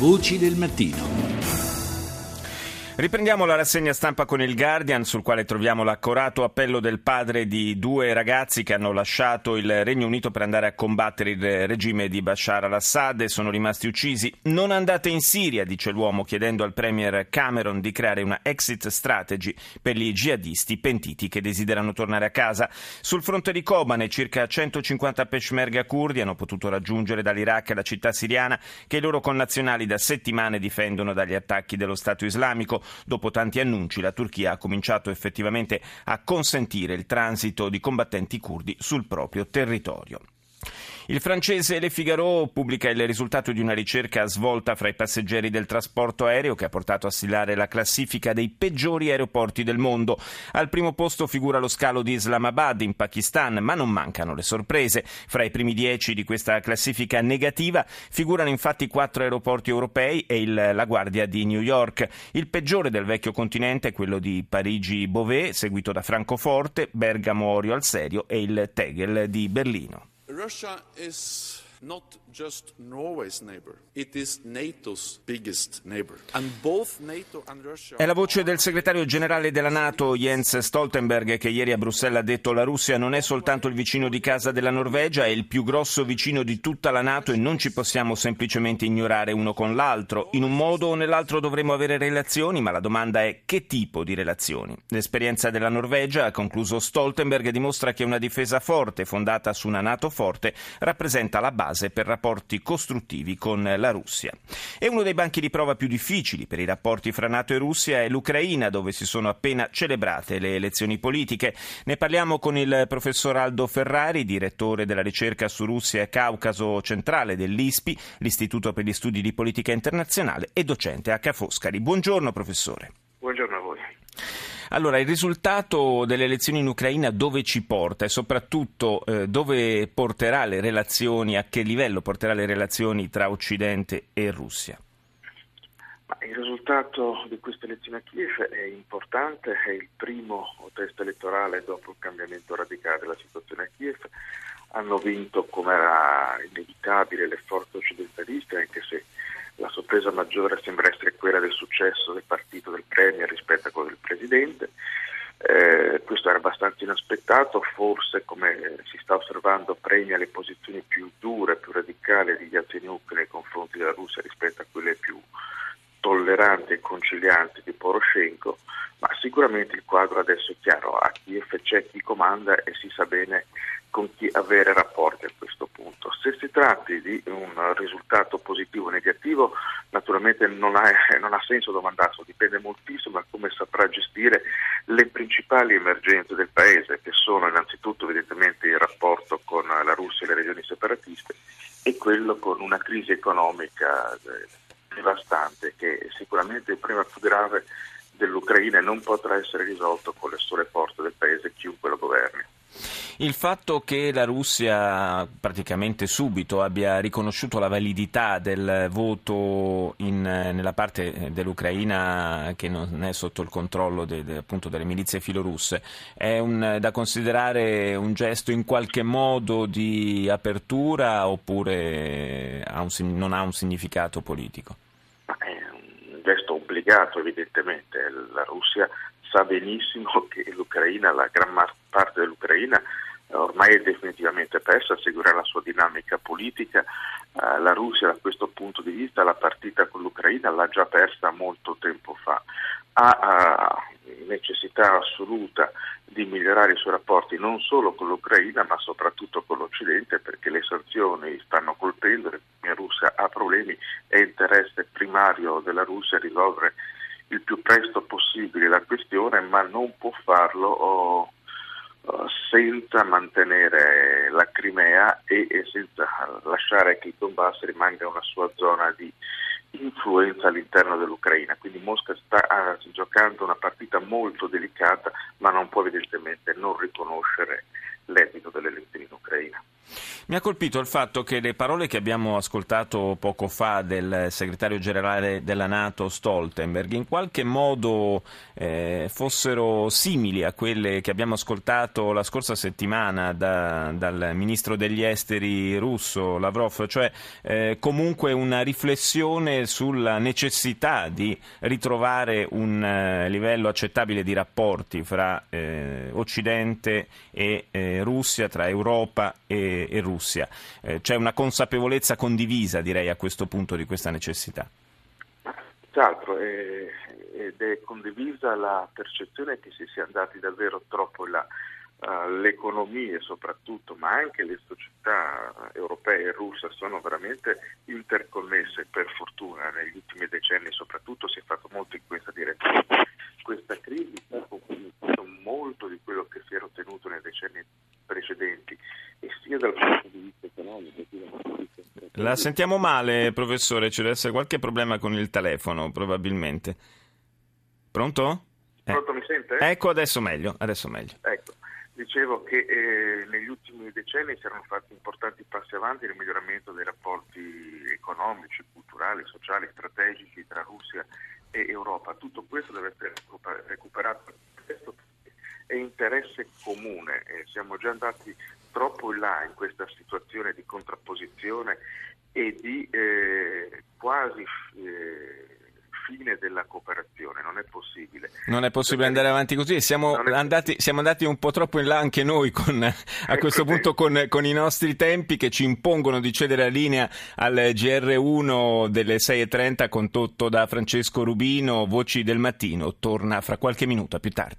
Voci del mattino. Riprendiamo la rassegna stampa con il Guardian, sul quale troviamo l'accorato appello del padre di due ragazzi che hanno lasciato il Regno Unito per andare a combattere il regime di Bashar al-Assad e sono rimasti uccisi. Non andate in Siria, dice l'uomo, chiedendo al premier Cameron di creare una exit strategy per gli jihadisti pentiti che desiderano tornare a casa. Sul fronte di Kobane, circa 150 peshmerga kurdi hanno potuto raggiungere dall'Iraq la città siriana che i loro connazionali da settimane difendono dagli attacchi dello Stato islamico. Dopo tanti annunci, la Turchia ha cominciato effettivamente a consentire il transito di combattenti curdi sul proprio territorio. Il francese Le Figaro pubblica il risultato di una ricerca svolta fra i passeggeri del trasporto aereo che ha portato a stilare la classifica dei peggiori aeroporti del mondo. Al primo posto figura lo scalo di Islamabad in Pakistan, ma non mancano le sorprese. Fra i primi dieci di questa classifica negativa figurano infatti quattro aeroporti europei e il, la Guardia di New York. Il peggiore del vecchio continente è quello di Parigi-Beauvais, seguito da Francoforte, Bergamo-Orio al Serio e il Tegel di Berlino. Russia is not just Norway's neighbor, it is NATO's biggest neighbor. And both NATO and Russia È la voce del segretario generale della NATO Jens Stoltenberg che ieri a Bruxelles ha detto la Russia non è soltanto il vicino di casa della Norvegia, è il più grosso vicino di tutta la NATO e non ci possiamo semplicemente ignorare uno con l'altro. In un modo o nell'altro dovremo avere relazioni, ma la domanda è che tipo di relazioni. L'esperienza della Norvegia, ha concluso Stoltenberg, dimostra che una difesa forte, fondata su una NATO forte, rappresenta la base per rapporti costruttivi con la Russia. E uno dei banchi di prova più difficili per i rapporti fra NATO e Russia è l'Ucraina, dove si sono appena celebrate le elezioni politiche. Ne parliamo con il professor Aldo Ferrari, direttore della ricerca su Russia e Caucaso centrale dell'ISPI, l'Istituto per gli Studi di Politica Internazionale, e docente a Ca' Foscari. Buongiorno professore. Buongiorno a voi. Allora, il risultato delle elezioni in Ucraina dove ci porta e soprattutto eh, dove porterà le relazioni, a che livello porterà le relazioni tra Occidente e Russia? Il risultato di queste elezioni a Kiev è importante, è il primo test elettorale dopo il cambiamento radicale della situazione a Kiev. Hanno vinto, come era inevitabile, le forze occidentaliste, anche se la sorpresa maggiore sembra essere quella del successo del partito del Premier rispetto a quello del Presidente. Eh, questo era abbastanza inaspettato, forse come si sta osservando premia le posizioni più dure, più radicali di Yatsenyuk nei confronti della Russia rispetto a quelle più tolleranti e concilianti di Poroshenko, ma sicuramente il quadro adesso è chiaro, a Kiev c'è chi comanda e si sa bene con chi avere rapporti a questo punto. Se tratti di un risultato positivo o negativo, naturalmente non ha, non ha senso domandarlo, dipende moltissimo da come saprà gestire le principali emergenze del Paese, che sono innanzitutto evidentemente il rapporto con la Russia e le regioni separatiste e quello con una crisi economica eh, devastante che è sicuramente il problema più grave dell'Ucraina e non potrà essere risolto con le sole forze del Paese chiunque lo governi. Il fatto che la Russia praticamente subito abbia riconosciuto la validità del voto in, nella parte dell'Ucraina che non è sotto il controllo de, de, appunto delle milizie filorusse è un, da considerare un gesto in qualche modo di apertura oppure ha un, non ha un significato politico? Obbligato evidentemente. La Russia sa benissimo che l'Ucraina, la gran parte dell'Ucraina ormai è definitivamente persa, seguirà la sua dinamica politica. Uh, la Russia da questo punto di vista la partita con l'Ucraina l'ha già persa molto tempo fa. Ha necessità assoluta di migliorare i suoi rapporti non solo con l'Ucraina ma soprattutto con l'Occidente perché le sanzioni stanno colpendo, la Russia ha problemi, è interesse primario della Russia risolvere il più presto possibile la questione ma non può farlo oh, senza mantenere la Crimea e, senza lasciare che il Donbass rimanga una sua zona di influenza all'interno dell'Ucraina. Quindi Mosca sta giocando una partita molto delicata, ma non può evidentemente non riconoscere l'esito delle elezioni in Ucraina. Mi ha colpito il fatto che le parole che abbiamo ascoltato poco fa del segretario generale della Nato Stoltenberg in qualche modo eh, fossero simili a quelle che abbiamo ascoltato la scorsa settimana da, dal ministro degli esteri russo Lavrov, cioè eh, comunque una riflessione sulla necessità di ritrovare un eh, livello accettabile di rapporti fra eh, Occidente e eh, Russia, tra Europa e, e Russia. Eh, c'è una consapevolezza condivisa, direi, a questo punto di questa necessità. Senz'altro, eh, ed è condivisa la percezione che si sia andati davvero troppo in là. Uh, le economie soprattutto, ma anche le società europee e russe sono veramente interconnesse per fortuna. Negli ultimi decenni soprattutto si è fatto molto in questa direzione. Questa crisi ha conquistato molto di quello che si era ottenuto nei decenni precedenti e sia dal punto di vista economico sia dal punto di vista La sentiamo male, professore, ci deve essere qualche problema con il telefono, probabilmente. Pronto? Eh. Pronto, mi sente? Ecco, adesso meglio, adesso meglio. Ecco, dicevo che eh, negli ultimi decenni si erano fatti importanti passi avanti nel miglioramento dei rapporti economici, culturali, sociali, strategici tra Russia e Europa. Tutto questo deve essere recuperato è interesse comune. Eh, siamo già andati troppo in là in questa situazione di contrapposizione e di eh, quasi eh, fine della cooperazione, non è possibile. Non è possibile andare avanti così, siamo andati, siamo andati, un po' troppo in là anche noi con, a questo punto con, con, i nostri tempi che ci impongono di cedere la linea al GR1 delle 6.30 condotto da Francesco Rubino, Voci del Mattino, torna fra qualche minuto, più tardi.